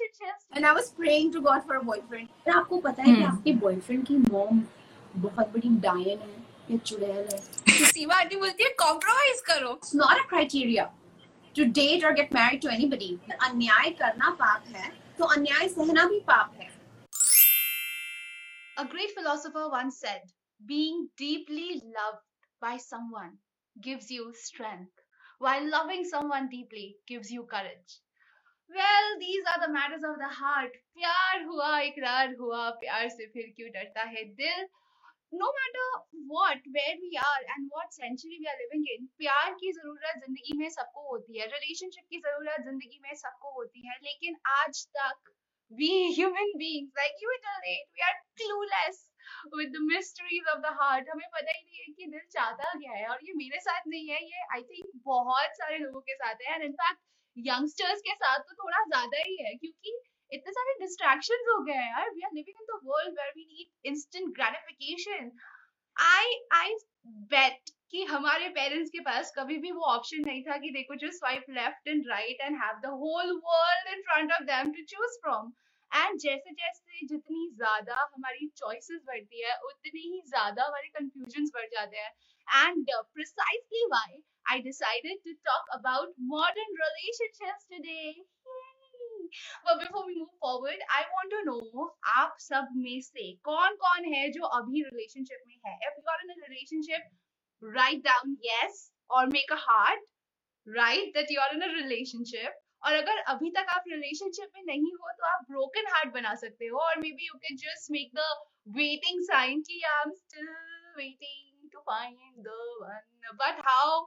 relationships. And I was praying to God for a boyfriend. और आपको पता है कि Hmm. आपके बॉयफ्रेंड की मॉम बहुत बड़ी डायन है या चुड़ैल है तो सीमा आंटी बोलती है कॉम्प्रोमाइज करो It's not a criteria to date or get married to anybody. अन्याय करना पाप है तो अन्याय सहना भी पाप है A great philosopher once said, Being deeply loved by someone gives you strength, while loving someone deeply gives you courage. Well, these are the matters of the heart. प्यार हुआ इकरार हुआ प्यार से फिर क्यों डरता है दिल no matter what where we are and what century we are living in प्यार की ज़रूरत ज़िंदगी में सबको होती है रिलेशनशिप की ज़रूरत ज़िंदगी में सबको होती है लेकिन आज तक we human beings like you and internet we are clueless with the mysteries of the heart हमें पता ही नहीं है कि दिल चाहता क्या है और ये मेरे साथ नहीं है ये आई थिंक बहुत सारे लोगों के साथ है एंड इनफैक्ट यंगस्टर्स के साथ तो थोड़ा ज़्यादा ही है, क्योंकि इतने सारे डिस्ट्रैक्शंस हो गए हैं यार। We are living in the world where we need instant gratification I I bet कि हमारे पेरेंट्स के पास कभी भी वो ऑप्शन नहीं था कि देखो just swipe left and right and have the whole world in front of them to choose from and जैसे जैसे जितनी ज़्यादा हमारी चॉइसेस बढ़ती है उतनी ही ज़्यादा हमारे कंफ्यूजन बढ़ जाते हैं and precisely I decided to talk about modern relationships today. Yay! But before we move forward, I want to know आप सब में से कौन कौन है जो अभी relationship में है? If you are in a relationship, write down yes or make a heart. Write that you are in a relationship. और अगर अभी तक आप रिलेशनशिप में नहीं हो तो आप ब्रोकन हार्ट बना सकते हो और maybe you can just make the waiting sign कि I am still waiting to find the one but how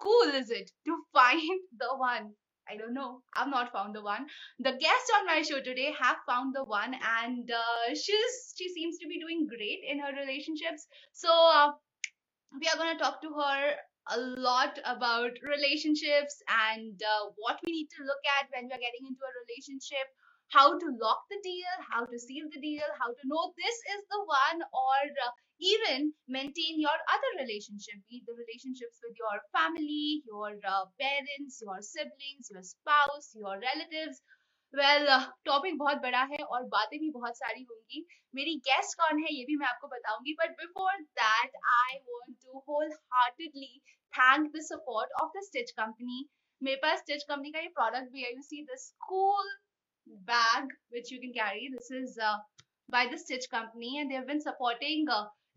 cool is it to find the one i don't know i've not found the one the guests on my show today have found the one and uh, she's she seems to be doing great in her relationships so uh, we are to talk to her a lot about relationships and uh, what we need to look at when we're getting into a relationship how to lock the deal how to seal the deal how to know this is the one or uh, even maintain your other relationship, be the relationships with your family, your uh, parents, your siblings, your spouse, your relatives. Well topic uh, बहुत बड़ा है और बातें भी बहुत सारी होंगी। मेरी गेस्ट कौन है ये भी मैं आपको बताऊँगी but before that I want to wholeheartedly thank the support of the Stitch company मेरे पास स्टिच कंपनी का ये प्रोडक्ट भी है। You see the school bag which you can carry this is by the Stitch company and they've been supporting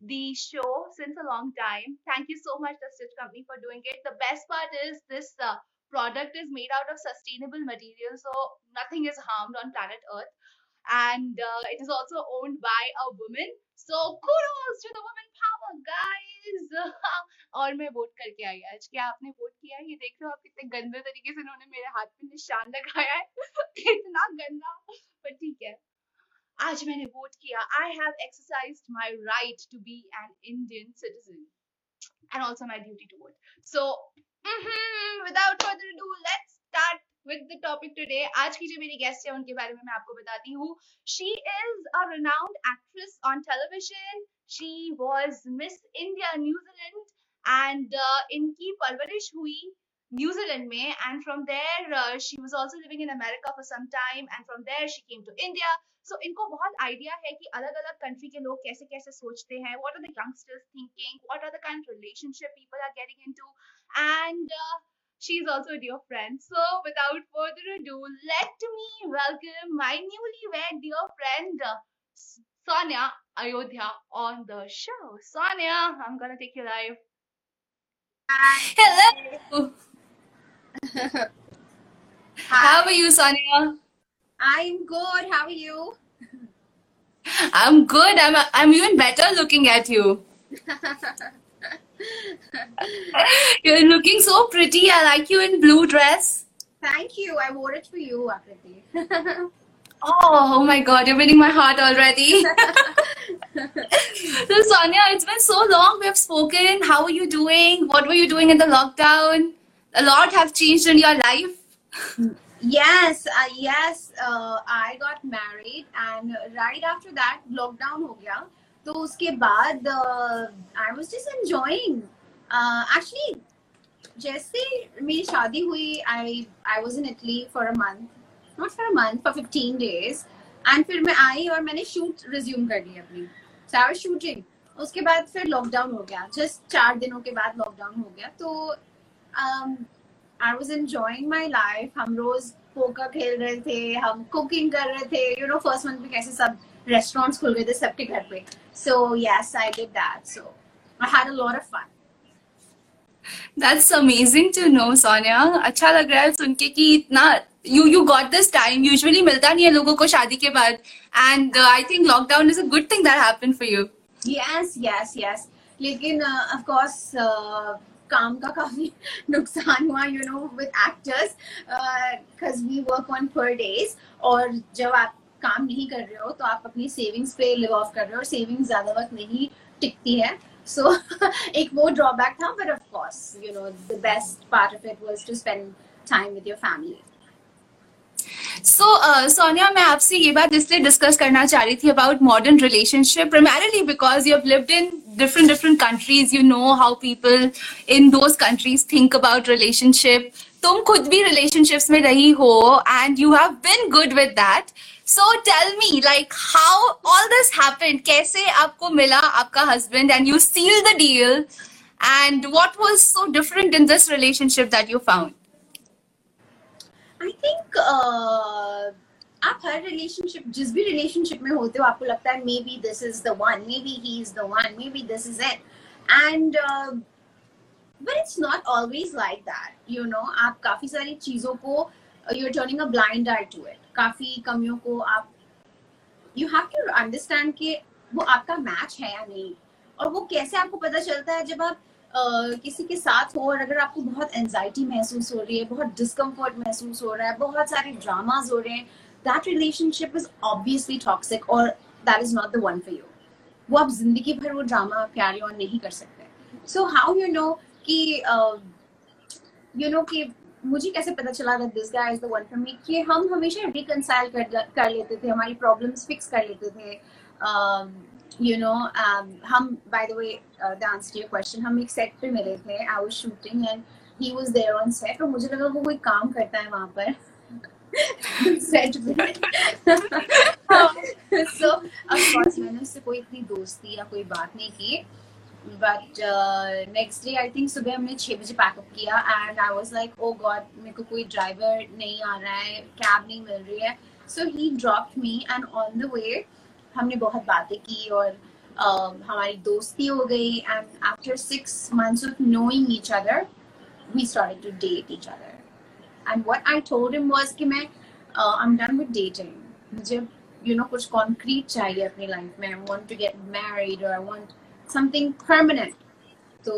the show since a long time. Thank you so much the stitch company for doing it. The best part is this uh, product is made out of sustainable material, so nothing is harmed on planet Earth. And uh, it is also owned by a woman. So kudos to the woman power, guys. और मैं vote करके आई आज क्या आपने vote किया है ये देख रहे हो आप कितने गंदे तरीके से उन्होंने मेरे हाथ पे निशान लगाया है कितना गंदा पर ठीक है आज मैंने वोट किया I have exercise my right to be an Indian citizen and also my duty to vote so Mm-hmm. Topic today आज की जो मेरी गेस्ट है, उनके बारे में आपको बताती हूँ। She is a actress on television she was Miss India New Zealand Zealand and परवरिश हुई न्यूजीलैंड में and from there she was also living in America for some time and from there she came to India so इनको बहुत idea है कि अलग अलग country के लोग कैसे कैसे सोचते हैं what are the youngsters thinking what are the kind of relationship people are getting into and she is also a dear friend. So, without further ado, let me welcome my newlywed dear friend, uh, Sonia Ayodhya, on the show. Sonia, I'm gonna take you live. Hello. How are you, Sonia? I'm good. How are you? I'm good. I'm I'm even better looking at you. You're looking so pretty. I like you in blue dress. Thank you. I wore it for you, Akriti. Oh, oh my God, you're winning my heart already. so, Sonia, it's been so long we have spoken. How are you doing? What were you doing in the lockdown? A lot have changed in your life. yes, uh, yes. Uh, I got married, and right after that, lockdown हो गया. तो उसके बाद I was just enjoying actually जैसे मेरी शादी हुई I I was in Italy for a month not for a month for 15 days and फिर मैं आई और मैंने शूट रिज्यूम कर ली अपनी सो आई वाज शूटिंग उसके बाद फिर लॉकडाउन हो गया जस्ट चार दिनों के बाद लॉकडाउन हो गया तो I was enjoying my life हम रोज पोकर खेल रहे थे हम कुकिंग कर रहे थे यू नो फ़र्स्ट मंथ में कैसे सब रेस्टोरेंट्स खुल गए थे सबके घर पे so yes I did that so I had a lot of fun That's amazing to know, Sonia. अच्छा लग रहा है सुन के कि इतना you you got this time. Usually मिलता नहीं है लोगों को शादी के बाद. And uh, I think lockdown is a good thing that happened for you. Yes, yes, yes. लेकिन of course uh, काम का काफ़ी नुकसान हुआ you know with actors because we work on per days और जब आप काम नहीं कर रहे हो तो आप अपनी सेविंग्स पे लिव ऑफ़ कर रहे हो और सेविंग्स ज़्यादा वक्त नहीं टिकती है। सो एक वो ड्रॉबैक था but of course you know the best part of it was to spend time with your family so Sonia मैं आपसे ये बात इसलिए डिस्कस करना चाह रही थी about modern relationship primarily because you have in different different countries you know how people in two countries think about relationship तुम खुद भी रिलेशनशिप्स में रही हो and you have been good with that so tell me like how all this happened कैसे आपको मिला आपका husband and you seal the deal and what was so different in this relationship that you found I think uh, आप हर relationship जिस भी relationship में होते हो आपको लगता है maybe this is the one maybe he is the one maybe this is it and but it's not always like that you know आप काफ़ी सारी चीज़ों को you are turning a blind eye to it काफ़ी कमियों को आप you have to understand कि वो आपका मैच है या नहीं। और वो कैसे आपको पता चलता है जब आप किसी के साथ हो और अगर आपको बहुत एनजाइटी महसूस हो रही है बहुत डिस्कम्फर्ट महसूस हो रहा है बहुत सारे ड्रामाज हो रहे हैं that relationship is obviously toxic और that is not the one for you वो आप ज़िंदगी भर वो ड्रामा कैरी ऑन नहीं कर सकते। सो हाउ यू नो कि यू नो कि मुझे कैसे पता चला that this guy is the one for me कि हम हमेशा रिकनसाइल कर कर लेते थे हमारी प्रॉब्लम्स फिक्स कर लेते थे। uh, यू नो um, हम बाय द वे डांस टू योर क्वेश्चन हम एक सेट पे मिले थे I was shooting and he was there on set और मुझे लगा वो कोई काम करता है वहाँ पर। सेट पे। सो ऑफ़ कोर्स मैंने उससे कोई इतनी दोस्ती या कोई बात नहीं की। But next day I think सुबह हमने छह बजे पैकअप किया and I was like oh God मेरे को कोई ड्राइवर नहीं आ रहा है कैब नहीं मिल रही है। So he drop me and on the way हमने बहुत बातें की और uh, हमारी दोस्ती हो गई and after six months of knowing each other we started to date each other and what I told him was कि मैं I am done with dating मुझे यू नो कुछ कॉन्क्रीट चाहिए अपनी लाइफ में I want to get married और I want something permanent तो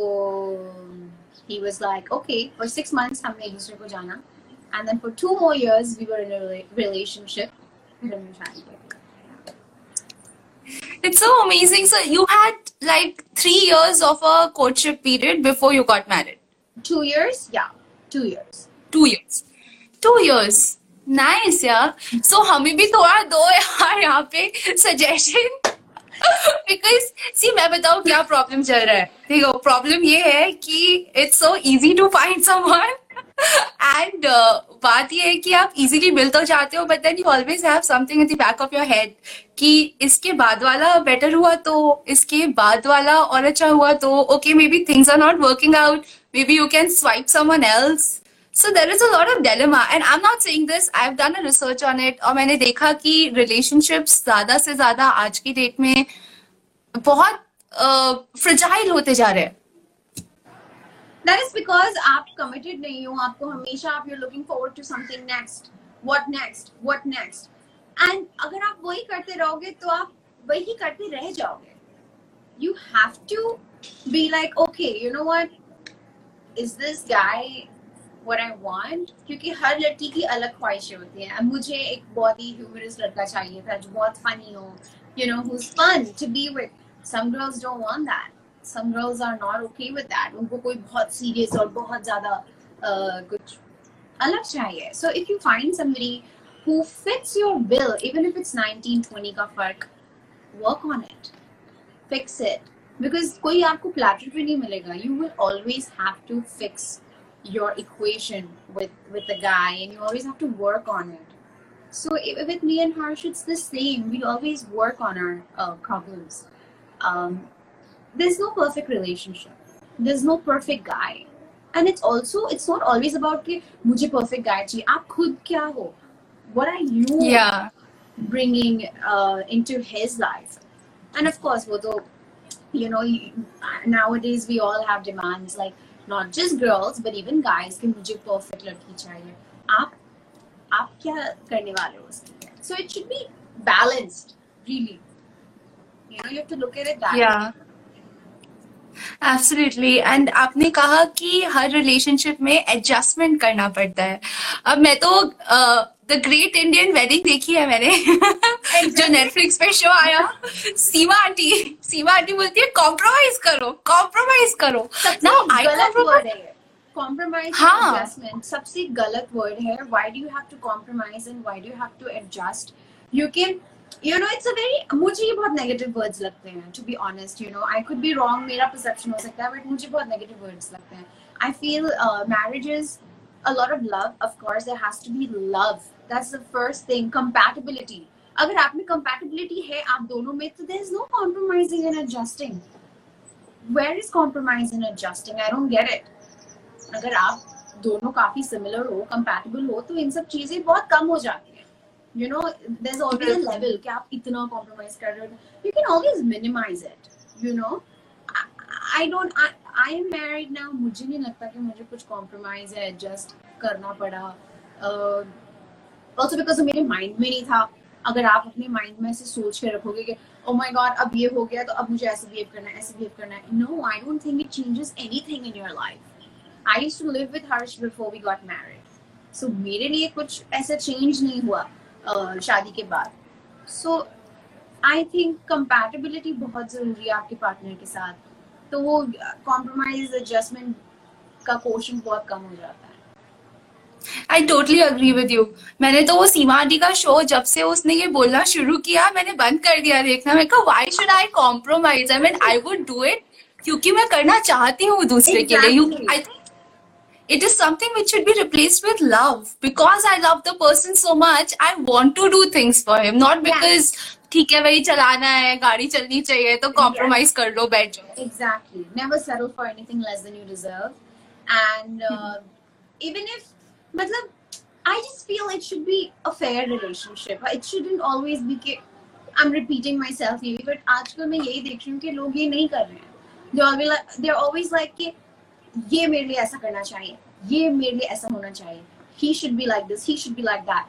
he was like okay for six months हमने एक दूसरे को जाना and then for two more years we were in a relationship फिर हमने शादी की It's so amazing. So you had like three years of a courtship period before you got married. Two years? Yeah, two years. Two years. Two years. Nice यार. So हमें भी थोड़ा दो यार यहाँ पे suggestion. Because see मैं बताऊँ क्या problem चल रहा है. देखो problem ये है कि it's so easy to find someone. and uh, बात ये है कि आप इजीली मिल तो जाते हो but then you always have something in the back of your head कि इसके बाद वाला बेटर हुआ तो इसके बाद वाला और अच्छा हुआ तो okay maybe things are not working out maybe you can swipe someone else so there is a lot of dilemma and I am not saying this I have done a research on it और मैंने देखा कि relationships ज़्यादा से ज़्यादा आज की date में बहुत फ्रिजाइल uh, होते जा रहे हैं। That is because आप committed नहीं हो आपको हमेशा आप you're looking forward to something next what next what next and अगर आप वही करते रहोगे तो आप वही करते रह जाओगे you have to be like okay you know what is this guy what I want क्योंकि हर लड़की की अलग ख्वाहिशें होती हैं मुझे एक बहुत ही ह्यूमरस लड़का चाहिए था जो बहुत फनी हो you know who's fun to be with some girls don't want that some girls are not okay with that उनको कोई बहुत serious और बहुत ज़्यादा uh, कुछ अलग चाहिए so if you find somebody who fits your bill even if it's 19 20 का फर्क work on it fix it because कोई आपको platter पे नहीं मिलेगा you will always have to fix your equation with with the guy and you always have to work on it So i- with me and Harsh, it's the same. We always work on our uh, problems. Um, there's no perfect relationship. There's no perfect guy. And it's also it's not always about ki, mujhe perfect guy chahiye aap khud kya ho what are you yeah. bringing uh, into his life? And of course although you know nowadays we all have demands like not just girls but even guys can mujhe perfect teacher so it should be balanced really. You know you have to look at it that yeah. way. Absolutely and आपने कहा कि हर relationship में adjustment करना पड़ता है। अब मैं तो द ग्रेट इंडियन वेडिंग देखी है मैंने। जो नेटफ्लिक्स पे शो आया। सीमा आंटी सीमा आंटी बोलती है कॉम्प्रोमाइज करो कॉम्प्रोमाइज करो। नाउ आई कॉम्प्रोमाइज है। सबसे गलत वर्ड है why do you have to compromise and why do you have to adjust? you can you know it's a very मुझे ये बहुत negative words लगते हैं to be honest you know I could be wrong मेरा perception हो सकता है but मुझे बहुत negative words लगते हैं feel uh, marriage is a lot of love of course there has to be love that's the first thing compatibility अगर आप में compatibility है आप दोनों में तो there is no compromising and adjusting where is compromise and adjusting I don't get it अगर आप दोनों काफ़ी सिमिलर हो कंपैटिबल हो तो इन सब चीज़ें बहुत कम हो जाती हैं you know there is always a level कि आप इतना कॉम्प्रोमाइज कर रहे हो you can always minimize it you know I don't I am married now मुझे नहीं लगता कि मुझे कुछ कॉम्प्रोमाइज है एडजस्ट करना पड़ा। ऑल्सो बिकॉज़ मेरे माइंड में नहीं था। अगर आप अपने माइंड में ऐसे सोच के रखोगे कि ओ माय गॉड अब ये हो गया तो अब मुझे ऐसे बिहेव करना है ऐसे बिहेव करना है। No I don't think it changes anything in your life I used to live with Harsh before we got married. So मेरे लिए कुछ ऐसा चेंज नहीं हुआ। Uh, शादी के बाद. So I think compatibility बहुत ज़रूरी है आपके पार्टनर के साथ. तो वो compromise adjustment का क्वेश्चन बहुत कम हो जाता है. I totally agree with you मैंने तो वो सीमा आंटी का शो जब से उसने ये बोलना शुरू किया मैंने बंद कर दिया देखना मैं कहा why should I compromise I mean I would do it क्योंकि मैं करना चाहती हूँ दूसरे exactly. के लिए you. I think it is something which should be replaced with love because I love the person so much. I want to do things for him, not Yeah. because ठीक है वही चलाना है गाड़ी चलनी चाहिए तो कॉम्प्रोमाइज कर लो बैठ जाओ Exactly. Never settle for anything less than you deserve. And uh, even if, matlab, I just feel it should be a fair relationship. It shouldn't always be कि I'm repeating myself maybe, but आजकल मैं यही देख रही हूँ कि लोग ये नहीं कर रहे हैं. They're always like, they're always like कि ये मेरे लिए ऐसा करना चाहिए, ये मेरे लिए ऐसा होना चाहिए. He should be like this, he should be like that.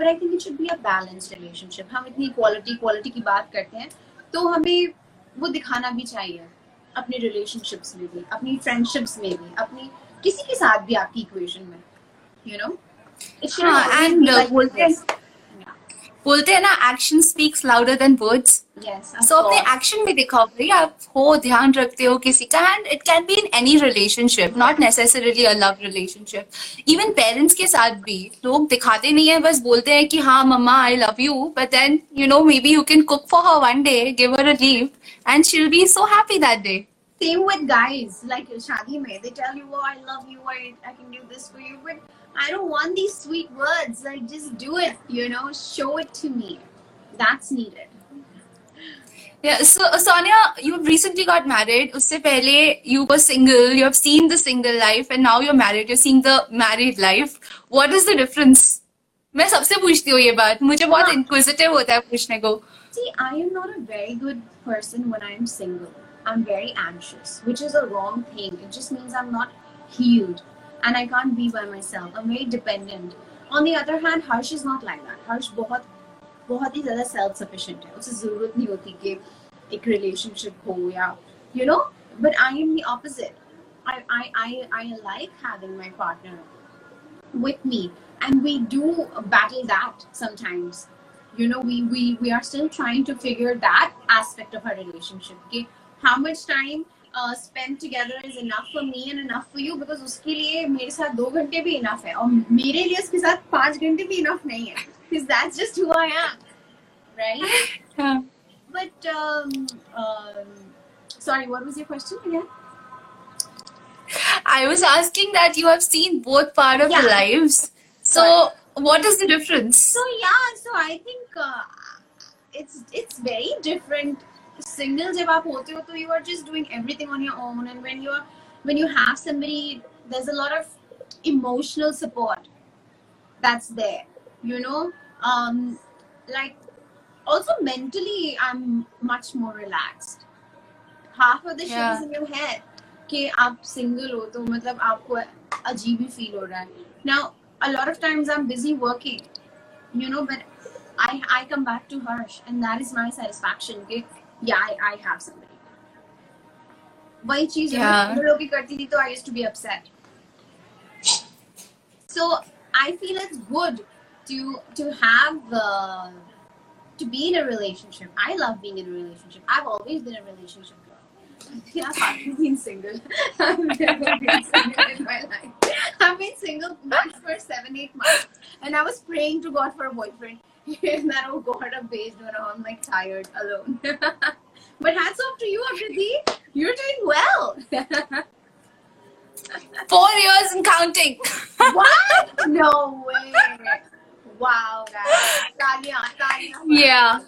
But I think it should be a balanced relationship. हम इतनी quality quality की बात करते हैं, तो हमें वो दिखाना भी चाहिए अपने रिलेशनशिप्स में भी अपनी फ्रेंडशिप्स में भी अपनी किसी के साथ भी आपकी इक्वेशन में यू नो इट हाँ, and, uh, बोलते हैं- बोलते हैं ना action speaks louder than words so अपने एक्शन में दिखाओ भाई आप हो ध्यान रखते हो किसी का and it can be in any relationship not necessarily a love relationship even parents के साथ भी लोग दिखाते नहीं है बस बोलते हैं कि हाँ mumma I love you but then you know maybe you can cook for her one day give her a leave and she will be so happy that day same with guys like shadi mein they tell you oh i love you I, I can do this for you but i don't want these sweet words like just do it you know show it to me that's needed Yeah, so Sonia, you've recently got married. उससे पहले you were single. You have seen the single life, and now you're married. You're seeing the married life. What is the difference? मैं सबसे पूछती हूँ ये बात मुझे बहुत हाँ। inquisitive होता है पूछने को See, I am not a very good person when I am single. I'm very anxious, which is a wrong thing. It just means I'm not healed and I can't be by myself. I'm very dependent. On the other hand, Harsh is not like that. Harsh बहुत बहुत ही ज़्यादा self sufficient है उसे ज़रूरत नहीं होती कि एक relationship हो या you know but I am the opposite. I I I I like having my partner with me and we do battle that sometimes you know we we we are still trying to figure that aspect of our relationship okay how much time uh, spent together is enough for me and enough for you because उसके लिए मेरे साथ दो घंटे भी enough है और मेरे लिए उसके साथ पांच घंटे भी enough नहीं है because that's just who I am right हाँ. but um, um sorry what was your question again I was asking that you have seen both part of Yeah. your lives. So what is the difference? So yeah, so I think uh, it's it's very different. Single जब आप होते हो तो you are just doing everything on your own, and when you are when you have somebody, there's a lot of emotional support that's there. You know, um, like also mentally, I'm much more relaxed. Half of the shit Yeah. is in your head. कि आप single हो तो मतलब आपको अजीब ही feel हो रहा है. Now, a lot of times I'm busy working, you know, but I I come back to Harsh, and that is my satisfaction. कि yeah, I, I have somebody. वही चीज जब मैं Yeah. single होके करती थी तो I used to be upset. So I feel it's good to to have uh, to be in a relationship. I love being in a relationship. I've always been a relationship girl. Yeah, I've been single. I've never been single in my life. I've been single once for seven, eight months, and I was praying to God for a boyfriend. and that oh God, I'm based on I'm like tired alone. but hats off to you, Akriti. You're doing well. Four years and counting. what? No way. Wow, guys. Yeah.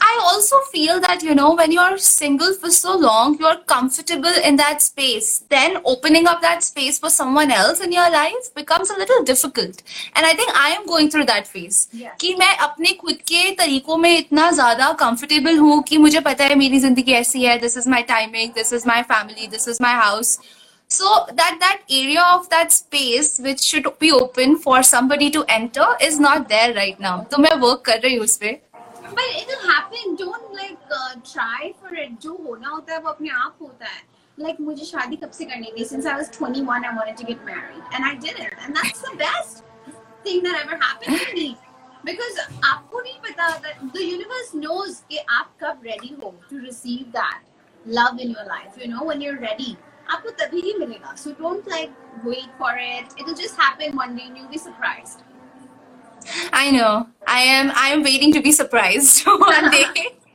I also feel that, you know, when you're single for so long, you're comfortable in that space. Then opening up that space for someone else in your life becomes a little difficult. And I think I am going through that phase. Yes. कि मैं अपने खुद के तरीकों में इतना ज्यादा comfortable हूँ कि मुझे पता है मेरी जिंदगी ऐसी है this is my timing this is my family this is my house so that that area of that space which should be open for somebody to enter is not there right now तो मैं work कर रही हूँ उस पे But it'll happen. Don't like uh, try for it. जो होना होता है वो अपने आप होता है. Like मुझे शादी कब से करनी थी? Since I was 21, I wanted to get married, and I didn't. And that's the best thing that ever happened to me. Because आपको नहीं पता that the universe knows कि आप कब ready हो to receive that love in your life. You know when you're ready. आपको तभी ही मिलेगा. So don't like wait for it. It'll just happen one day and you'll be surprised. I know. I am. I am waiting to be surprised one day.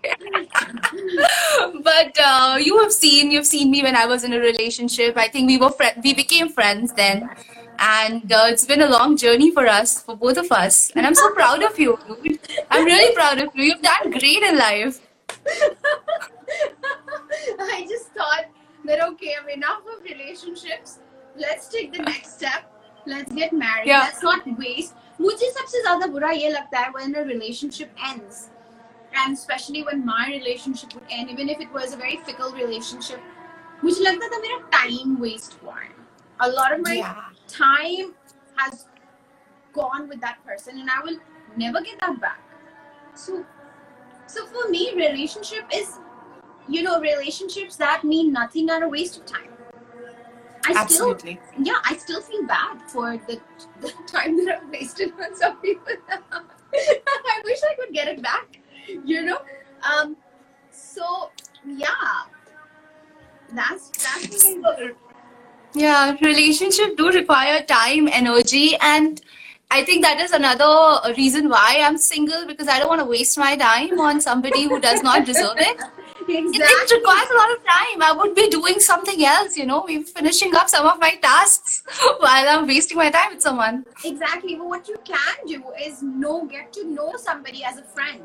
but uh, you have seen. You've seen me when I was in a relationship. I think we were fri We became friends then, and uh, it's been a long journey for us, for both of us. And I'm so proud of you. dude. I'm really proud of you. You've done great in life. I just thought that okay, I'm enough of relationships. Let's take the next step. Let's get married. Yeah. Let's not waste. मुझे सबसे ज्यादा बुरा ये लगता है when a relationship ends, and especially when my relationship would end, even if it was a very fickle relationship, मुझे लगता था मेरा time waste हुआ है. A lot of my Yeah. time has gone with that person, and I will never get that back. So, so for me, relationship is you know, relationships that mean nothing are a waste of time. I Absolutely. still, yeah, I still feel bad for the, the time that I've wasted on some people. I wish I could get it back, you know. Um, so yeah, that's that's I- Yeah, relationship do require time, energy, and I think that is another reason why I'm single because I don't want to waste my time on somebody who does not deserve it. It, it exactly. requires a lot of time. I would be doing something else, you know, maybe finishing up some of my tasks while I'm wasting my time with someone. Exactly. But what you can do is know, get to know somebody as a friend.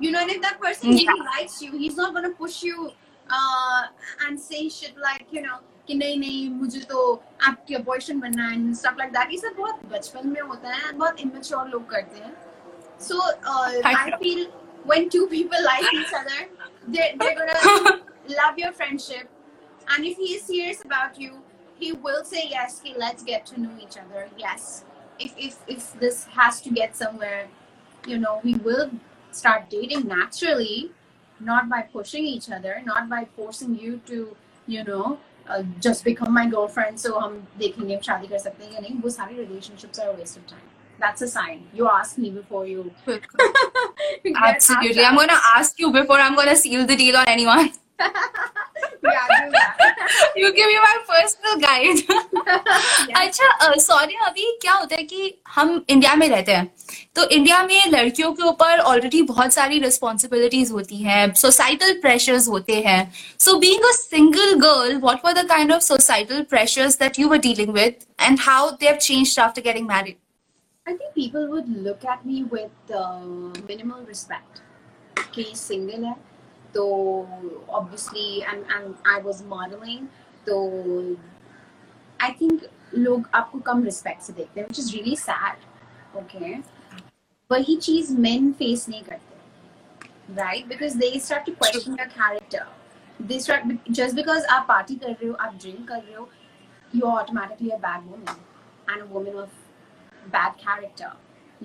You know, and if that person Yeah. really likes you, he's not gonna push you uh, and say shit like, you know, कि नहीं नहीं मुझे तो आपके boyfriend बनना है and stuff like that. ये सब बहुत बचपन में होता है बहुत immature लोग करते हैं. So uh, I I feel when two people like each other, they're, they're gonna love your friendship. And if he is serious about you, he will say yes. Okay, let's get to know each other. Yes, if if if this has to get somewhere, you know, we will start dating naturally, not by pushing each other, not by forcing you to, you know, uh, just become my girlfriend. So हम देखेंगे हम शादी कर सकते हैं या नहीं. वो सारी relationships are a waste of time. That's a sign. You ask me before you. Absolutely. I'm going to ask you before I'm going to seal the deal on anyone. Give me my personal guide. Yeah. अच्छा sorry अभी क्या होता है कि हम India में रहते हैं तो इंडिया में लड़कियों के ऊपर ऑलरेडी बहुत सारी रिस्पॉन्सिबिलिटीज होती हैं सोसाइटल प्रेशर्स होते हैं so being a single girl what were the kind of societal pressures that you were dealing with and how they have changed after getting married I think people would look at me with uh, minimal respect. कि single है तो obviously and and I was modeling तो I think लोग आपको कम respect से देखते हैं which is really sad. Okay. वही चीज men face नहीं करते right because they start to question your character. They start just because आप party कर रहे हो आप drink कर रहे हो you're automatically a bad woman and a woman of bad character.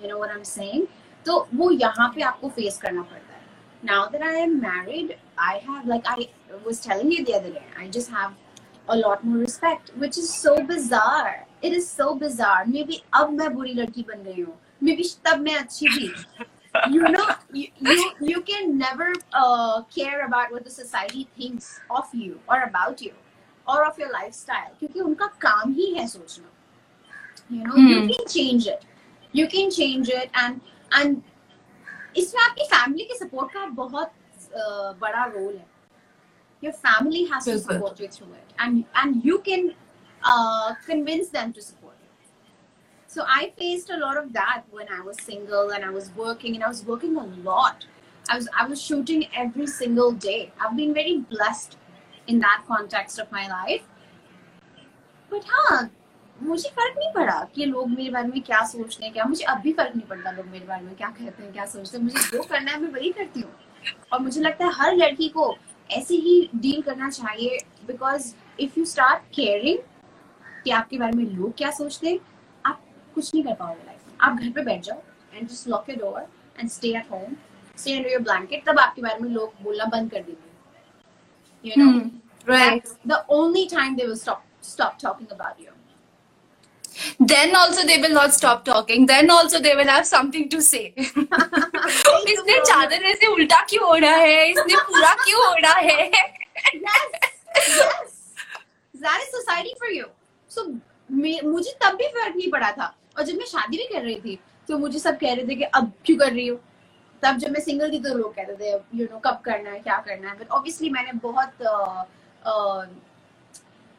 You know what I'm saying? तो वो यहाँ पे आपको face करना पड़ता है. Now that I am married, I have like I was telling you the other day, I just have a lot more respect, which is so bizarre. It is so bizarre. Maybe अब मैं बुरी लड़की बन गई हूँ. Maybe तब मैं अच्छी थी. You know, you, you, you can never uh, care about what the society thinks of you or about you or of your lifestyle क्योंकि उनका काम ही है सोचना you know you Hmm. can change it you can change it and and इसमें आपकी family के support का बहुत uh, बड़ा रोल है your family has to बिल्कुल। support you through it and and you can uh, convince them to support you so i faced a lot of that when i was single and i was working and i was working a lot i was i was shooting every single day i've been very blessed in that context of my life but हाँ मुझे फ़र्क नहीं पड़ा कि लोग मेरे बारे में क्या सोचते हैं क्या मुझे अब भी फ़र्क नहीं पड़ता लोग मेरे बारे में क्या कहते हैं क्या सोचते हैं मुझे जो करना है मैं वही करती हूँ और मुझे लगता है हर लड़की को ऐसे ही डील करना चाहिए because if you start caring कि आपके बारे में लोग क्या सोचते हैं आप कुछ नहीं कर पाओगे लाइफ में आप घर पे बैठ जाओ and just lock your door and stay at home stay under your blanket तब आपके बारे में लोग बोलना बंद कर देंगे you know. Right. That's the only time they will stop stop talking about you. Then also they will not stop talking. Then also they will have something to say. इसने चादर ऐसे उल्टा क्यों ओढ़ा है इसने पूरा क्यों ओढ़ा है yes, yes. That is society for you. So मुझे तब भी फ़र्क नहीं पड़ा था और जब मैं शादी भी कर रही थी तो मुझे सब कह रहे थे कि अब क्यों कर रही हो तब जब मैं सिंगल थी तो लोग कहते थे यू नो कब करना है क्या करना है बट ऑब्वियसली मैंने बहुत uh, uh,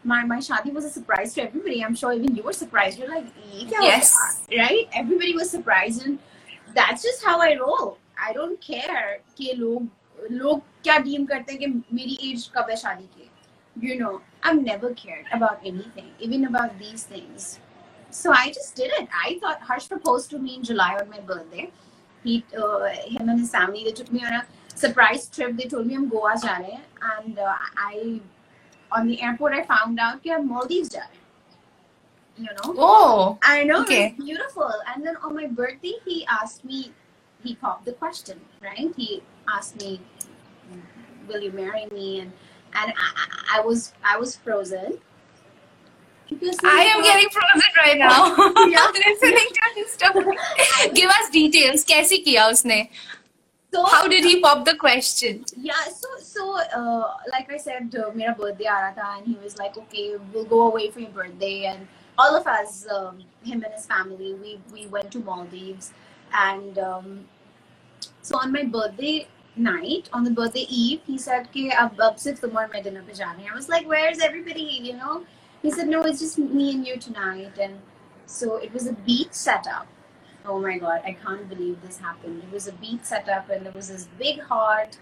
my my shadi was a surprise to everybody. I'm sure even you were surprised. You're like, "ये क्या हो Yes. गया?" right? Everybody was surprised, and that's just how I roll. I don't care कि लोग लोग क्या deem करते हैं कि मेरी एज कब है शादी की. You know, I've never cared about anything, even about these things. So I just did it. I thought Harsh proposed to me in July on my birthday. He, uh, him and his family, they took me on a surprise trip. They told me I'm Goa जा रहे हैं, and uh, I on the airport I found out कि हम Maldives जा रहे हैं. You know. Oh, I know Okay. it's beautiful. And then on my birthday, he asked me, he popped the question, right? He asked me, "Will you marry me?" And and I, I, I was I was frozen. Because I am uh, getting frozen right now. Yeah. Listening to his story. Give us details. कैसे किया उसने? so how did he pop the question? Yeah so so uh, like i said uh, mera birthday aa and he was like okay we'll go away for your birthday. And all of us um, him and his family we we went to maldives and um, so on my birthday night on the birthday eve he said "Okay, ab ab sirf tum aur main dinner pe ja rahe i was like where's everybody you know? He said no it's just me and you tonight. And so it was a beach setup Oh my god, I can't believe this happened. It was a beach setup and there was this big heart.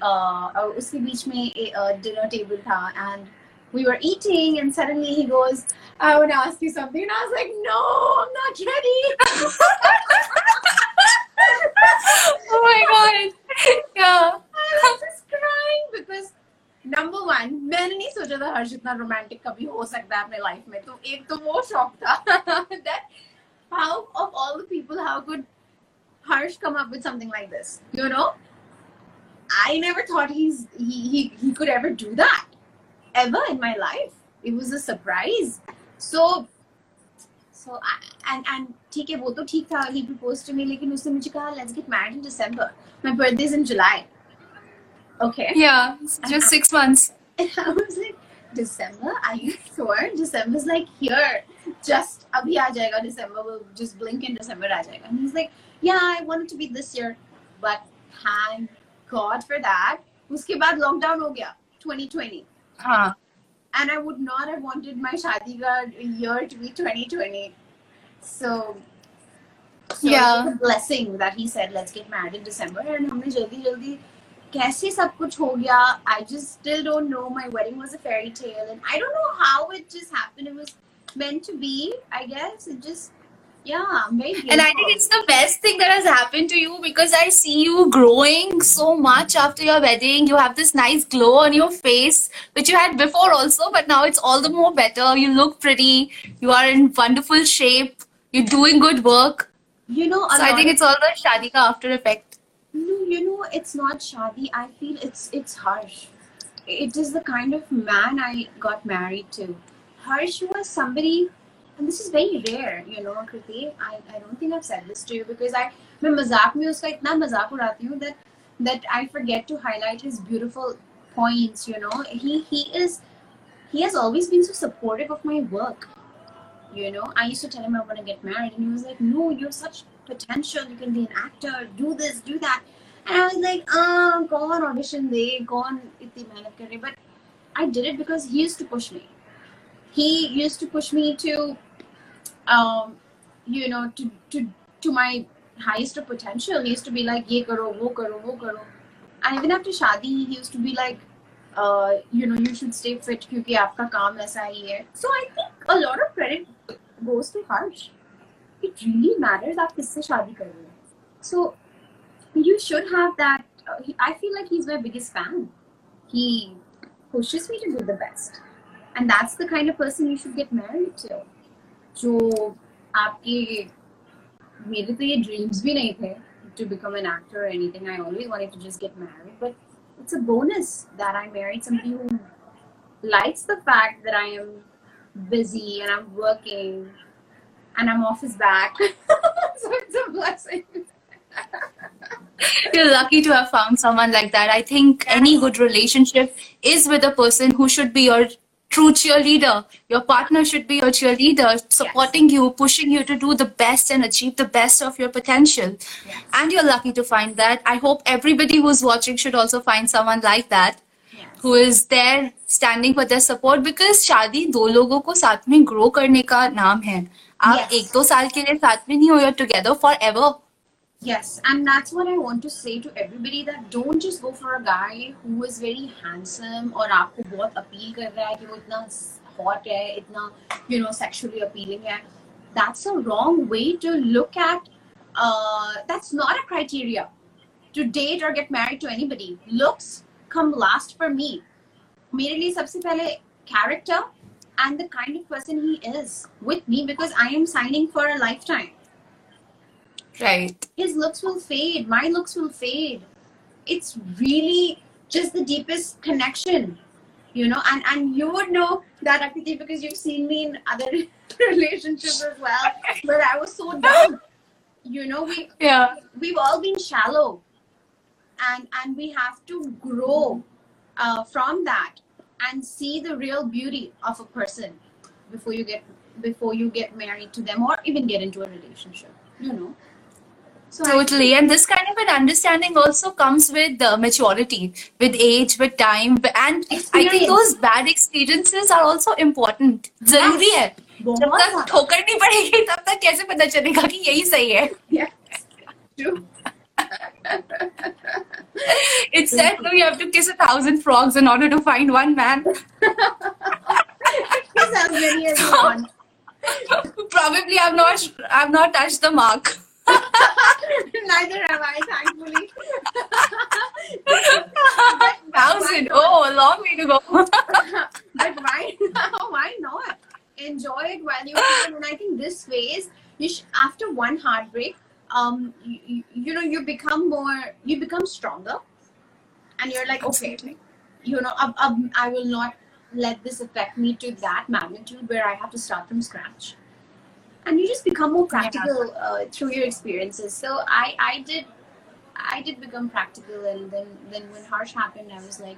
Uh, और उसके बीच में a dinner table था and we were eating and suddenly he goes, I want to ask you something. And I was like, no, I'm not ready. Oh my god. Yeah. I was just crying because number one, मैंने नहीं सोचा था हर्ष इतना romantic कभी हो सकता है अपने लाइफ में तो एक तो वो शौक था that how of all the people how could Harsh come up with something like this you know I never thought he's he he, he could ever do that ever in my life it was a surprise so so I, and and ठीक है वो तो ठीक था he proposed to me लेकिन उसने मुझे कहा let's get married in December my birthday is in July okay Yeah. It's Just six months. and I was like, December? Are you sure? December's like here. Just abhi aa jayega December. Will just blink in December aa jayega. And he's like, yeah, I want it to be this year. But thank God for that. उसके बाद lockdown हो गया 2020. हाँ. And I would not have wanted my shadi ka year to be 2020. So So Yeah. it was a blessing that he said, let's get married in December. And हमने जल्दी जल्दी कैसे सब कुछ हो गया I just still don't know. My wedding was a fairy tale, and I don't know how it just happened. It was meant to be, I guess. It just, yeah, I'm very And I think it's the best thing that has happened to you because I see you growing so much after your wedding. You have this nice glow on your face, which you had before also, but now it's all the more better. You look pretty. You are in wonderful shape. You're doing good work. You know, So I think it's all the Shadi ka after effect. No, you know, it's not Shadi. I feel it's it's Harsh. It is the kind of man I got married to. Harsh was somebody, and this is very rare, you know, Kriti. I, I don't think I've said this to you because I मैं मजाक में उसका इतना मजाक उड़ाती हूँ that that I forget to highlight his beautiful points. You know, he he is he has always been so supportive of my work. You know, I used to tell him I want to get married, and he was like, "No, you're such potential. You can be an actor. Do this, do that." And I was like, "Ah, go on audition, they go on itni mehnat kar rahe." But I did it because he used to push me. he used to push me to um, you know to to to my highest of potential. He used to be like ye karo wo karo wo karo. And even after shadi he used to be like uh, you know you should stay fit kyunki aapka kaam aisa hi hai. So i think a lot of credit goes to harsh. It really matters aap kisse shadi kar rahe so you should have that uh, i feel like he's my biggest fan. He pushes me to do the best. and that's the kind of person you should get married to. जो आपके मेरे तो ये dreams भी नहीं थे to become an actor or anything. I always wanted to just get married, but it's a bonus that I married somebody who likes the fact that I am busy and I'm working and I'm off his back. so it's a blessing. You're lucky to have found someone like that. I think any good relationship is with a person who should be your true cheerleader. Your partner should be your cheerleader, supporting you, pushing you to do the best and achieve the best of your potential. Yes. And you're lucky to find that. I hope everybody who's watching should also find someone like that Yes. who is there standing for their support because शादी दो लोगों को साथ में grow करने का नाम है आप Yes. एक दो साल के लिए साथ में नहीं हो you're together forever Yes, and that's what I want to say to everybody that don't just go for a guy who is very handsome और आपको बहुत अपील कर रहा है कि वो इतना hot है, इतना you know sexually appealing है. That's a wrong way to look at. Uh, that's not a criteria to date or get married to anybody. Looks come last for me. मेरे लिए सबसे पहले character and the kind of person he is with me because I am signing for a lifetime right. His looks will fade. My looks will fade. It's really just the deepest connection you know? And and you would know that Akiti because you've seen me in other relationships as well but i was so dumb. You know we yeah. we've all been shallow. And and we have to grow uh, from that and see the real beauty of a person before you get before you get married to them or even get into a relationship you know so I- Totally. And this kind of an understanding also comes with uh, maturity, with age, with time. And I think Experience. those bad experiences are also important. जरूरी है जब बहुत तक ज़्यादा। ठोकर नहीं पड़ेगी तब तक कैसे पता चलेगा कि यही सही है Yeah. True. It's said no, you have to kiss a thousand frogs in order to find one man. Kiss as many as you want. Probably I've not I've not touched the mark. Neither have I, thankfully. Thousand. Oh, a long way to go. but why why not enjoy it while you can and i think this phase you sh- after one heartbreak um you, you, you know you become more you become stronger and you're like okay you know ab, ab, i will not let this affect me to that magnitude where i have to start from scratch and you just become more practical uh, through your experiences. So i i did i did become practical and then then when harsh happened i was like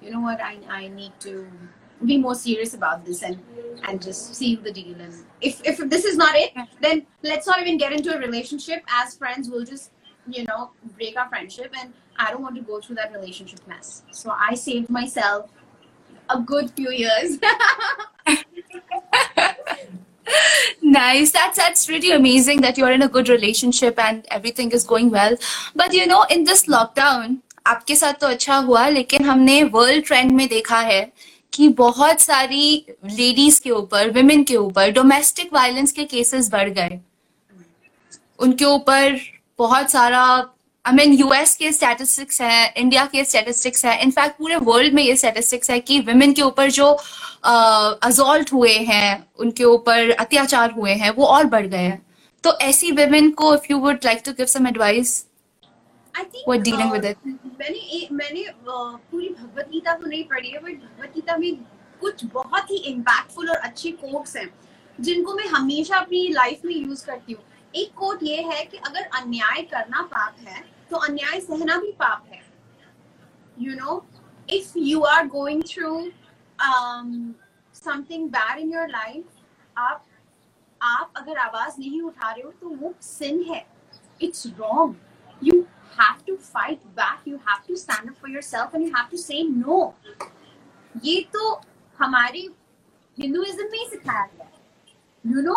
you know what? I i need to be more serious about this and and just seal the deal. And if if this is not it then let's not even get into a relationship as friends. We'll just you know break our friendship and i don't want to go through that relationship mess. So i saved myself a good few years Nice. That's that's really amazing that you're in a good relationship and everything is going well. But you know, in this lockdown, आपके साथ तो अच्छा हुआ लेकिन हमने world trend में देखा है कि बहुत सारी लेडीज़ के ऊपर विमेन के ऊपर डोमेस्टिक वायलेंस के केसेस बढ़ गए उनके ऊपर बहुत सारा आई मीन यूएस के स्टैटिस्टिक्स है इंडिया के स्टैटिस्टिक्स है इनफैक्ट पूरे वर्ल्ड में ये स्टैटिस्टिक्स है कि विमेन के ऊपर जो अजॉल्ट हुए हैं उनके ऊपर अत्याचार हुए हैं वो और बढ़ गए हैं तो ऐसी विमेन को if you would like to give some advice I think uh, with it? मैंने ए- मैंने uh, पूरी भगवत गीता तो नहीं पढ़ी है बट भगवत गीता में कुछ बहुत ही इम्पैक्टफुल और अच्छे कोट्स हैं जिनको मैं हमेशा अपनी लाइफ में यूज़ करती हूँ एक कोट ये है कि अगर अन्याय करना पाप है तो अन्याय सहना भी पाप है know if you are going through um, something bad in your life आप आप अगर आवाज़ नहीं उठा रहे हो तो वो sin है it's wrong you have to fight back you have to stand up for yourself and you have to say no ये तो हमारे हिंदुइज्म में ही सिखाया गया है यू नो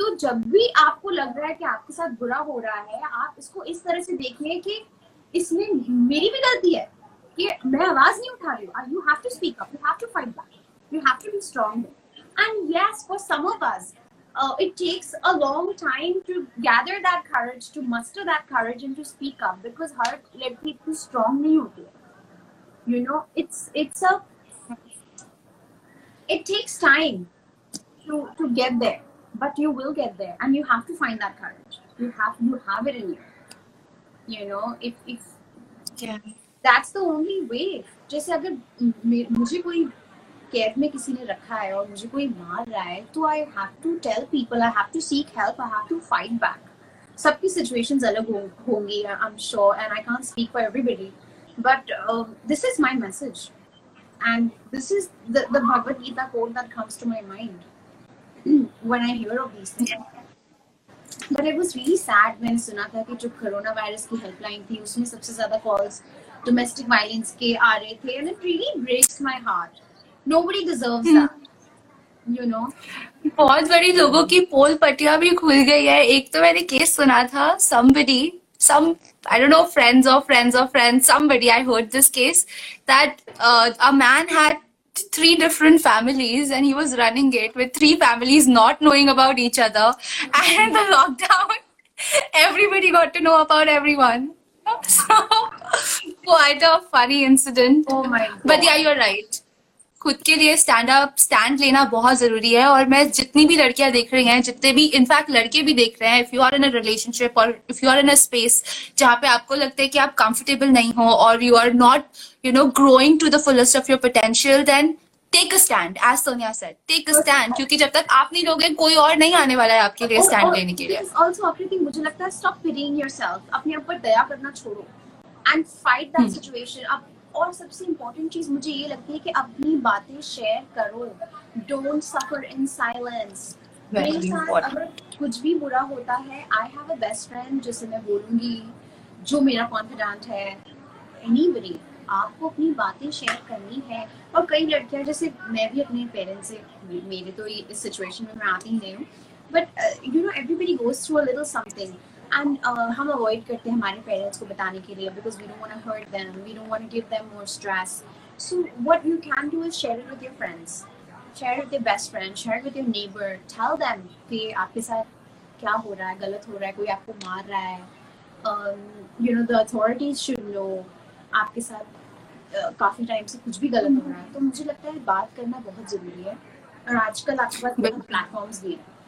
तो जब भी आपको लग रहा है कि आपके साथ बुरा हो रहा है, आप इसको इस तरह से देखिए कि इसमें मेरी भी गलती है कि मैं आवाज़ नहीं उठा रही हूँ। You have to speak up you have to fight back you have to be strong and yes for some of us it takes a long time to gather that courage to muster that courage and to speak up because हर लड़की इतनी strong नहीं होती है। You know it's it's a takes time to to get there but you will get there, and you have to find that courage. You have you have it in you. You know, if if Yeah. that's the only way. जैसे अगर मे- मुझे कोई कैद में किसी ने रखा है और मुझे कोई मार रहा है तो I have to tell people I have to seek help I have to fight back सबकी सिचुएशंस अलग हो, होंगी I am sure and I can't speak for everybody but this is my message and this is the, the Bhagavad Gita quote that comes to my mind When I hear of these things. But it was really sad मैंने सुना था कि जो corona virus की helpline थी उसमें सबसे ज़्यादा कॉल्स डोमेस्टिक वायलेंस के आ रहे थे and it really breaks my heart. Nobody deserves that. You know? बहुत बड़ी लोगों की पोल पटिया भी खुल गई है एक तो मैंने केस सुना था somebody some I don't know friends of friends of friends somebody I heard this case that uh, a man had three different families and he was running it with three families not knowing about each other. And the lockdown everybody got to know about everyone. So quite a funny incident. Oh my God. but yeah you're right. खुद के लिए stand up stand लेना बहुत ज़रूरी है और मैं जितनी भी लड़कियाँ देख रही हैं जितने भी इनफैक्ट लड़के भी देख रहे हैं if you are in a relationship और if you are in a space जहाँ पे आपको लगता है कि आप कंफर्टेबल नहीं हो और you are not you know growing to the fullest of your potential then take a stand as Sonia said take a stand क्योंकि जब तक आप नहीं लोगे कोई और नहीं आने वाला है आपके लिए स्टैंड लेने के लिए ऑल्सो मुझे लगता है स्टॉप योरसेल्फ अपने ऊपर दया करना छोड़ो एंड फाइट दैट। सिचुएशन अब और सबसे इम्पोर्टेंट चीज़ मुझे ये लगती है कि अपनी बातें शेयर करो। डोंट सफ़र इन साइलेंस मेरे साथ अगर कुछ भी बुरा होता है I have a best friend जिसे मैं बोलूँगी जो मेरा कॉन्फिडेंट है। एनीबडी आपको अपनी बातें शेयर करनी है। और कई लड़कियाँ जैसे मैं भी अपने पेरेंट्स से मेरे तो इस सिचुएशन में मैं आती ही नहीं हूँ। But you know everybody goes through a little something and uh, हम अवॉइड करते हैं हमारे पेरेंट्स को बताने के लिए because we don't want to hurt them we don't want to give them more stress so what you can do is share it with your friends share with your best friend share with your neighbour tell them कि आपके साथ क्या हो रहा है? गलत हो रहा है? कोई आपको मार रहा है? You know the authorities should know आपके साथ uh, काफ़ी टाइम से कुछ भी गलत हो रहा है. तो मुझे लगता है बात करना बहुत ज़रूरी है। और आजकल आपके पास बहुत प्लेटफॉर्म्स भी हैं।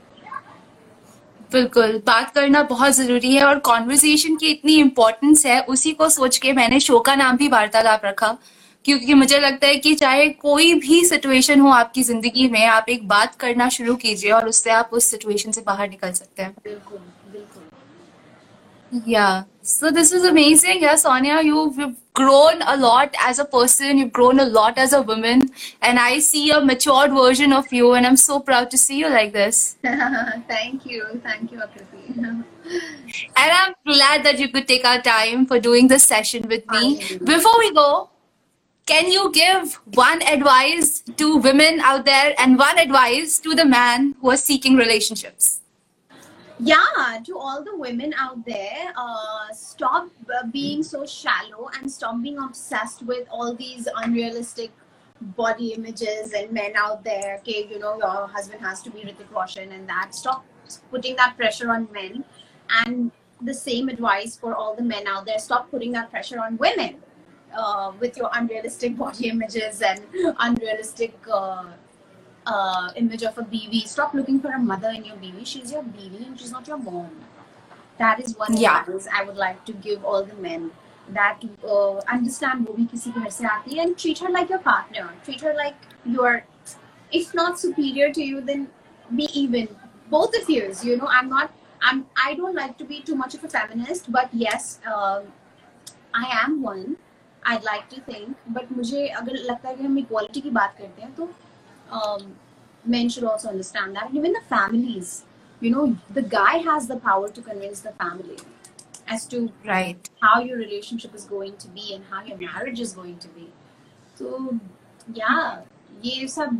बिल्कुल बात करना बहुत ज़रूरी है और कॉन्वर्सेशन की इतनी इम्पोर्टेंस है उसी को सोच के मैंने शो का नाम भी वार्तालाप रखा क्योंकि मुझे लगता है कि चाहे कोई भी सिचुएशन हो आपकी ज़िंदगी में आप एक बात करना शुरू कीजिए और उससे आप उस सिचुएशन से बाहर निकल सकते हैं बिल्कुल बिल्कुल Yeah. So this is amazing. Yeah, Sonia, grown a lot as a person. You've grown a lot as a woman. And I see a matured version of you. And I'm so proud to see you like this. thank you thank you akriti And I'm glad that you could take our time for doing this session with me. Before we go, can you give one advice to women out there and one advice to the man who are seeking relationships? Yeah to all the women out there uh, stop uh, being so shallow and stop being obsessed with all these unrealistic body images and men out there. Okay you know your husband has to be Hrithik Roshan and that. Stop putting that pressure on men. And the same advice for all the men out there. Stop putting that pressure on women uh, with your unrealistic body images and unrealistic uh, uh, image of a BV. Stop looking for a mother in your BV. She's your BV and she's not your mom. That is one Yeah. advice I would like to give all the men that uh, understand वो भी किसी के घर से आती है and treat her like your partner. Treat her like your, if not superior to you, then be even. Both of you, you know. I'm not. I'm. I don't like to be too much of a feminist, but yes, um, I am one. I'd like to think, but मुझे अगर लगता है कि हम equality की बात करते हैं तो um, men should also understand that. And even the families, you know, the guy has the power to convince the family as to Right. how your relationship is going to be and how your marriage is going to be. So, yeah, ये सब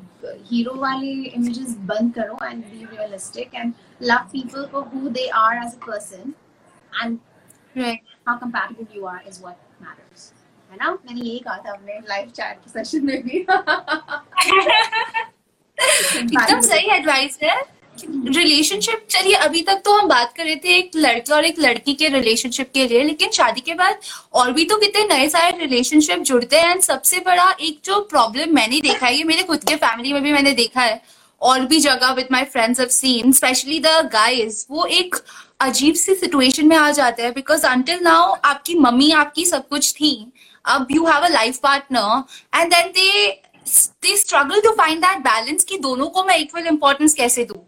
hero वाले images बंद करो and be realistic and love people for who they are as a person and Right. how compatible you are is what matters. है ना मैंने यही कहा था अपने लाइव चैट सेशन में भी एकदम सही एडवाइस है। रिलेशनशिप चलिए, अभी तक तो हम बात कर रहे थे एक लड़के और एक लड़की के रिलेशनशिप के लिए, लेकिन शादी के बाद और भी तो कितने नए सारे रिलेशनशिप जुड़ते हैं। एंड सबसे बड़ा एक जो प्रॉब्लम मैंने देखा है, ये मेरे खुद के फैमिली में भी मैंने देखा है, और भी जगह with my friends of seen specially the guys वो एक अजीब सी सिचुएशन में आ जाते हैं बिकॉज़ अंटिल नाउ आपकी मम्मी, आपकी सब कुछ थी। अब you have a life partner and then they they struggle to find that balance कि दोनों को मैं इक्वल इंपॉर्टेंस कैसे दूँ?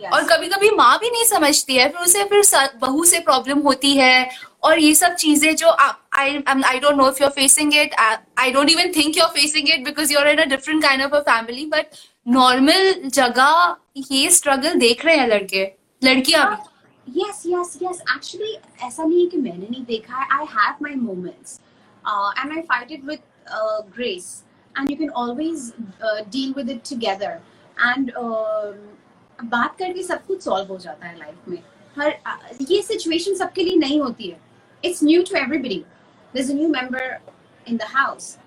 Yes. और कभी कभी माँ भी नहीं समझती है फिर उसे फिर बहू से प्रॉब्लम होती है और ये सब चीज़ें जो I I don't know if you are facing it I don't even think you are facing it because you are in a different kind of a family but normal जगह ये स्ट्रगल देख रहे हैं लड़के लड़कियाँ भी। yes yes yes. Actually ऐसा नहीं है कि मैंने नहीं देखा है. I have my moments. Uh, and I fight it with uh, grace. And you can always uh, deal with it together. And um, बात करके सब कुछ सॉल्व हो जाता है लाइफ में। हर uh, ये सिचुएशन सबके लिए नहीं होती है। It's new to everybody there's a new member in the house.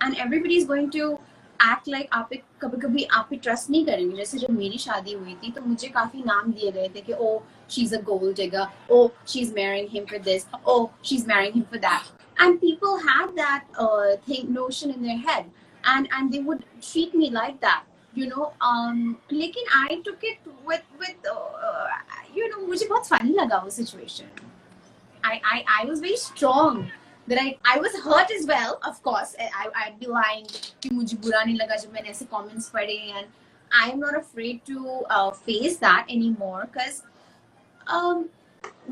And everybody is going to act like आप कभी कभी आप पे ट्रस्ट नहीं करेंगे। जैसे जब मेरी शादी हुई थी तो मुझे काफ़ी नाम दिए गए थे कि ओ she is a gold digger oh she is marrying him for this oh she is marrying him for that And people have that think notion in their head and and they would treat me like that you know um लेकिन I took it with with uh, you know मुझे बहुत funny लगा वो situation I, I, I was very strong. That I, I was hurt as well, of course. I, I, I'd be lying कि मुझे बुरा नहीं लगा जब मैंने ऐसे comments पढ़े and I am not afraid to uh, face that anymore because um,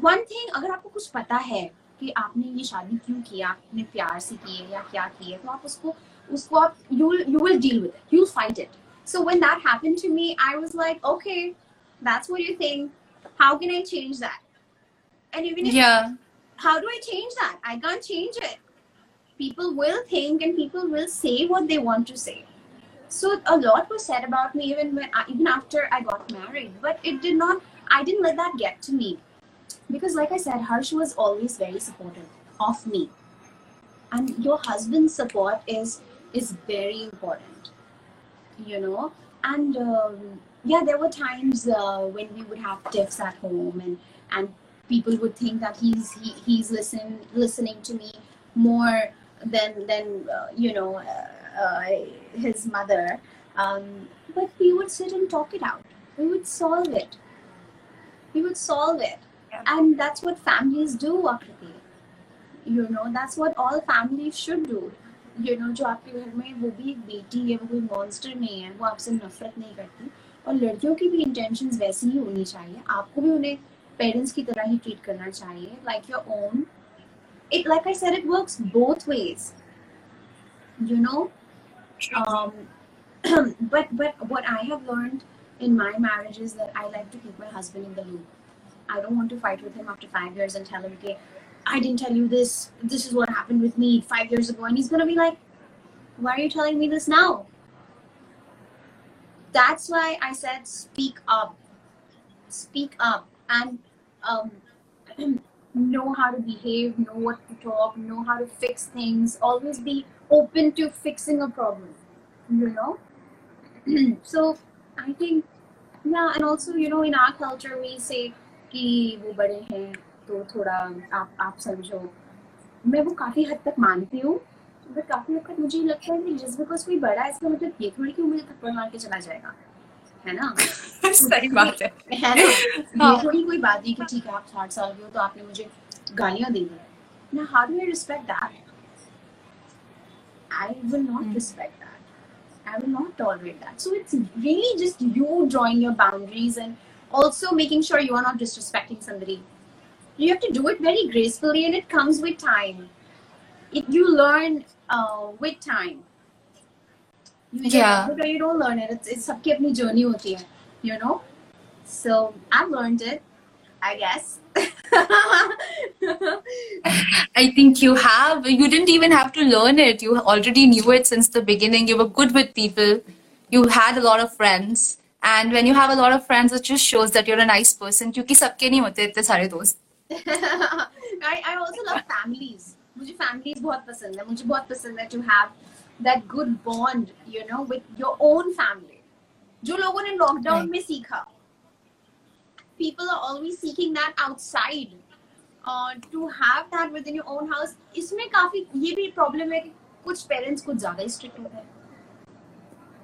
one thing अगर आपको कुछ पता है कि आपने ये शादी क्यों किया? आपने प्यार से किए या क्या किए? तो आप उसको उसको आप you you will deal with you fight it so when that happened to me I was like okay that's what you think how can I change that and even if yeah how do I change that I can't change it people will think and people will say what they want to say So a lot was said about me even when I, even after I got married, but it did not. I didn't let that get to. Because, like I said, Harsh was always very supportive of me, and your husband's support is is very important. You know, and um, yeah, there were times uh, when we would have tiffs at home and and people would think that he's he, he's listen listening to me more than than uh, you know uh, uh, his mother um, but we would sit and talk it out we would solve it we would solve it. And that's what families do Akriti. you know that's what all families should do you know जो आपके घर में वो भी एक बेटी है वो कोई मॉन्स्टर नहीं है वो आपसे नफरत नहीं करती और लड़कियों की भी इंटेंशंस वैसी ही होनी चाहिए आपको भी उन्हें पेरेंट्स की तरह ही ट्रीट करना चाहिए like your own it like i said it works both ways you know um but but what i have learned in my marriage is that i like to keep my husband in the loop i don't want to fight with him after five years and tell him okay i didn't tell you this. This is what happened with me five years ago. And he's gonna be like why are you telling me this now? That's why i said speak up. Speak up. And um, know how to behave, know what to talk, know how to fix things, always be open to fixing a problem, you know? so I think, yeah, and also, you know, in our culture, we say कि वो बड़े हैं तो थोड़ा आप आप समझो। मैं वो काफ़ी हद तक मानती हूँ बट काफ़ी हद तक मुझे लगता है कि जिस बिकॉज़ कोई बड़ा है इसका मतलब ये थोड़ी कि वो मुझे थप्पड़ मार के चला जाएगा है ना? सही बात है। है ना? हाँ। ये थोड़ी कोई बात नहीं कि ठीक है आप साठ साल के हो तो आपने मुझे गालियाँ दी है। ना how do I respect that I will not respect that I will not tolerate that so it's really just you drawing your boundaries and also making sure you are not disrespecting somebody you have to do it very gracefully and it comes with time it you learn uh, with time you either Yeah. learn it or you don't learn it it's, it's सबकी अपनी journey होती है you know so I've learned it I guess I think you have. You didn't even have to learn it. You already knew it since the beginning. You were good with people. You had a lot of friends. And when you have a of friends it just shows that you're a person क्योंकि सबके नहीं होते इतने सारे दोस्त। मुझे families बहुत पसंद है। मुझे बहुत पसंद है to have that good bond you know with your own family जो लोगों ने लॉकडाउन में सीखा। People are always seeking that outside to have that within your own house इसमें काफ़ी ये भी प्रॉब्लम है कि कुछ पेरेंट्स कुछ ज़्यादा स्ट्रिक्ट होते हैं।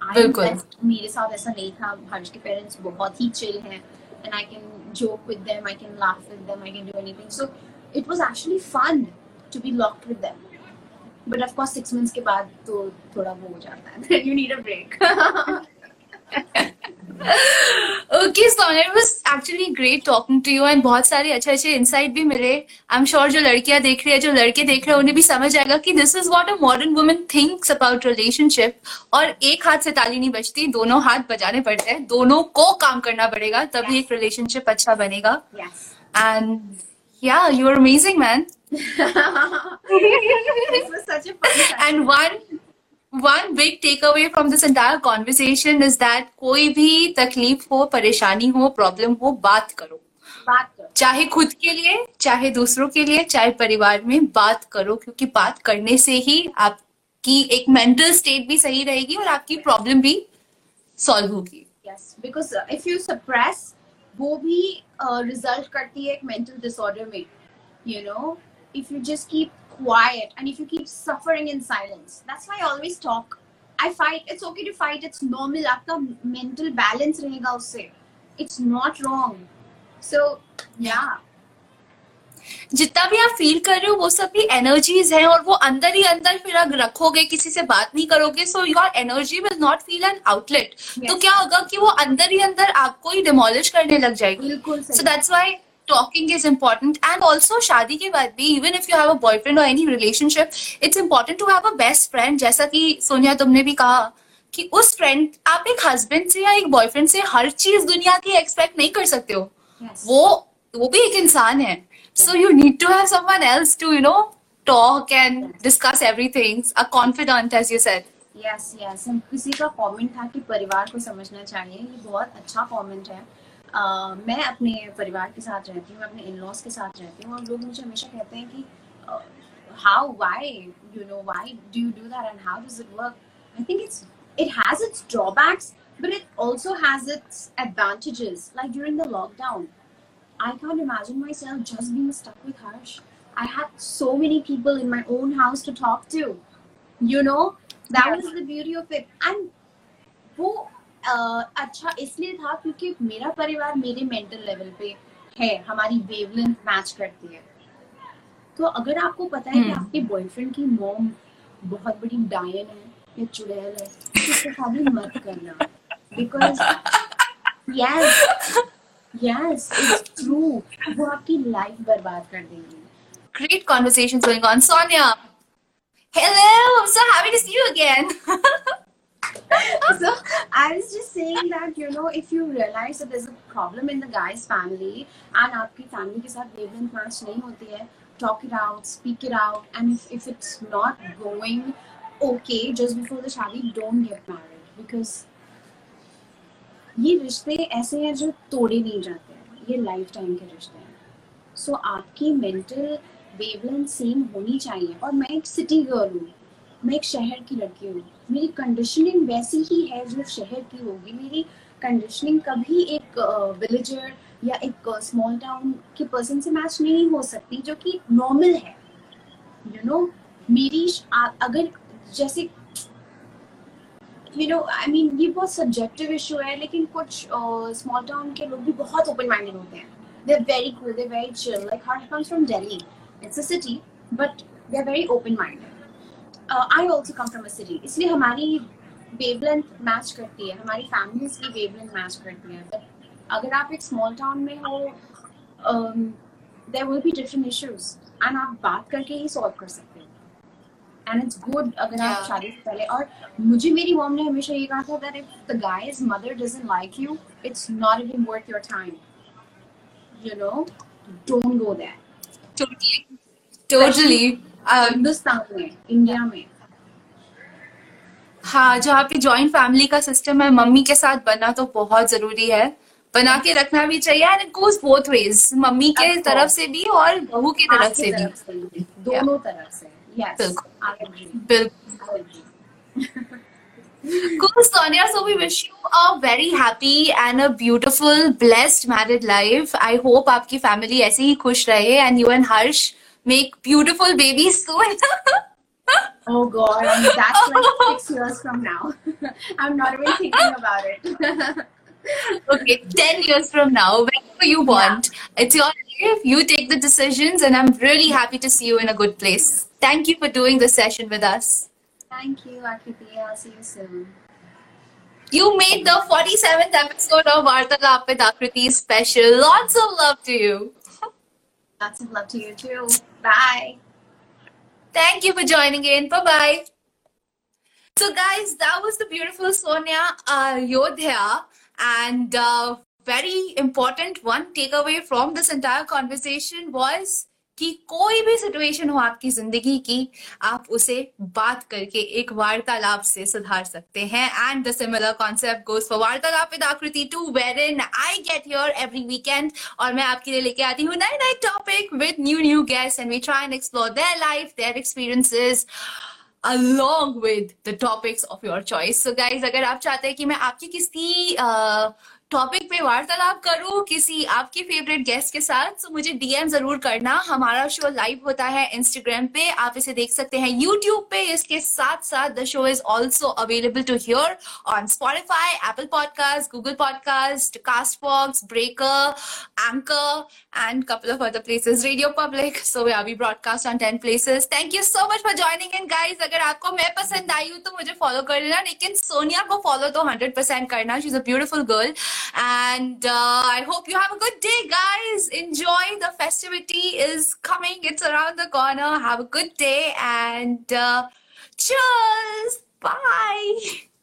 मेरे साथ ऐसा नहीं था। हर्ष के पेरेंट्स बहुत ही चिल हैं। And I can joke with them I can laugh with them I can do anything so it was actually fun to be locked with them but of course 6 months के बाद तो थोड़ा वो हो जाता है। You need a break okay so it was actually great talking to you and बहुत सारे अच्छे अच्छे इनसाइट भी मिले। आई एम श्योर जो लड़कियाँ देख रही है जो लड़के देख रहे हैं उन्हें भी समझ आएगा कि this is what a modern women thinks about relationship और एक हाथ से ताली नहीं बचती दोनों हाथ बजाने पड़ते हैं दोनों को काम करना पड़ेगा तभी एक रिलेशनशिप अच्छा बनेगा। And yeah you are amazing man and one one big takeaway from this entire conversation is that कोई भी तकलीफ़ हो परेशानी हो प्रॉब्लम हो बात करो। बात करो। चाहे खुद के लिए चाहे दूसरों के लिए चाहे परिवार में बात करो क्योंकि बात करने से ही आपकी एक मेंटल स्टेट भी सही रहेगी और आपकी प्रॉब्लम भी सॉल्व होगी। Yes because if you suppress वो भी रिज़ल्ट uh, करती है एक मेंटल डिसऑर्डर में you know if you just keep quiet and if you keep suffering in silence, that's why I always talk. I fight. It's okay to fight. It's normal. आपका mental balance रहेगा उससे. It's not wrong. So yeah, जितना भी आप feel कर रहे हो वो सब भी एनर्जीज हैं और वो अंदर ही अंदर फिर अगर रखोगे किसी से बात नहीं करोगे so your energy will not feel an outlet तो क्या होगा कि वो अंदर ही अंदर आपको ही डिमोलिश करने लग जाएगी बिल्कुल So सही. that's why talking is important. And also शादी के बाद भी even if you have a boyfriend or any relationship, it's important to have a best friend. जैसा कि सोनिया तुमने भी कहा कि उस फ्रेंड आप एक हस्बैंड से या एक बॉयफ्रेंड से हर चीज़ दुनिया की एक्सपेक्ट नहीं कर सकते हो Yes. वो वो भी एक इंसान है so you need to have someone else to you know talk and discuss everything a confident as you said yes yes किसी का कमेंट था कि परिवार को समझना चाहिए ये बहुत अच्छा कमेंट है मैं अपने परिवार के साथ रहती हूँ अपने इन लॉज के साथ रहती हूँ और लोग मुझे हमेशा कहते हैं कि how why you know why do you do that and how does it work I think it's it has its drawbacks but it also has its advantages like during the lockdown I can imagine myself just been stuck with Harsh I have so many people in my own house to talk to you know that is the beauty of it and वो अच्छा इसलिए था क्योंकि मेरा परिवार मेरे mental level पे है हमारी वेवलेंथ मैच करती है तो अगर आपको पता है कि Hmm. आपके बॉयफ्रेंड की मॉम बहुत बड़ी डायन है या चुड़ैल है तो उससे शादी मत करना because yes yes it's true वो आपकी लाइफ बर्बाद कर देंगी Great conversations going on. Sonia, hello. I'm so happy to see you again. so I was just saying that you know if you realize that there's a problem in the guy's family and आपकी family के साथ wavelength match नहीं होती है talk it out speak it out and if, if it's not going okay just before the शादी don't get married because ये रिश्ते ऐसे हैं जो तोड़े नहीं जाते हैं ये लाइफ टाइम के रिश्ते हैं सो so, आपकी मेंटल वेवलेंथ सेम होनी चाहिए और मैं एक सिटी गर्ल हूँ मैं एक शहर की लड़की हूँ। मेरी कंडीशनिंग वैसी ही है जो शहर की होगी। मेरी कंडीशनिंग कभी एक विलेजर या एक स्मॉल टाउन के पर्सन से मैच नहीं हो सकती, जो कि नॉर्मल है। यू नो मेरी अगर जैसे यू नो आई मीन ये बहुत सब्जेक्टिव इशू है, लेकिन कुछ स्मॉल टाउन के लोग भी बहुत ओपन माइंडेड होते हैं। They are very cool they very chill like her comes from Delhi it's a city but they are very open minded I also come from a city इसलिए हमारी wavelength match करती है हमारी families की wavelength match करती है। But अगर आप एक स्मॉल टाउन में हो there will be different issues and आप बात करके ही सॉल्व कर सकते हो। एंड इट्स गुड अगर आप शादी से पहले और मुझे मेरी मॉम ने हमेशा ये कहा था that if the guy's mother doesn't like you it's not even worth your time you know don't go there totally totally. um, Hindustan में इंडिया में। हाँ जहाँ पे जॉइंट फैमिली का सिस्टम है मम्मी के साथ बनना तो बहुत ज़रूरी है। बना के रखना भी चाहिए and it goes both ways mummy के तरफ़ से भी और बहू की तरफ़ से भी। दोनों तरफ़ से। Cool, Sonia. So we wish you a very happy and a beautiful, blessed married life. I hope आपकी family ऐसे ही खुश रहे and you and Harsh make beautiful babies soon. oh God, that's like six years from now. I'm not even thinking about it. okay, 10 years from now, whenever you want, yeah. it's your life, you take the decisions, and I'm really happy to see you in a good place. Thank you for doing this session with us. Thank you, Akriti. I'll see you soon. You made the 47th episode of Vartalap with Akriti special. Lots of love to you. Lots of love to you too. Bye. Thank you for joining in. Bye bye. So, guys, that was the beautiful Sonia uh, Yodhya. And uh, very important one takeaway from this entire conversation was कि कोई भी situation हो आपकी ज़िंदगी की आप उसे बात करके एक वार्तालाप से सुधार सकते हैं and the similar concept goes for Vartalaap with Aakriti to wherein I get your every weekend और मैं आपके लिए लेके आती हूँ नए नए topic with new new guest and we try and explore their life their experiences along with the topics of your choice. So guys, अगर आप चाहते हैं कि मैं आपकी किसी uh, टॉपिक पे वार्तालाप करूँ किसी आपके फेवरेट गेस्ट के साथ तो मुझे डीएम ज़रूर करना। हमारा शो लाइव होता है इंस्टाग्राम पे। आप इसे देख सकते हैं यूट्यूब पे। इसके साथ साथ the show is also available to hear on Spotify Apple podcast Google podcast Castbox Breaker Anchor and couple of other places RadioPublic so we are broadcast on ten places thank you so much for joining and guys अगर आपको मैं पसंद आई हूँ तो मुझे follow कर लेना। लेकिन सोनिया को फॉलो तो हंड्रेड परसेंट करना। She is a beautiful girl And uh, I hope you have a good day, guys. Enjoy the festivity is coming. It's around the corner. Have a good day and uh, cheers. Bye.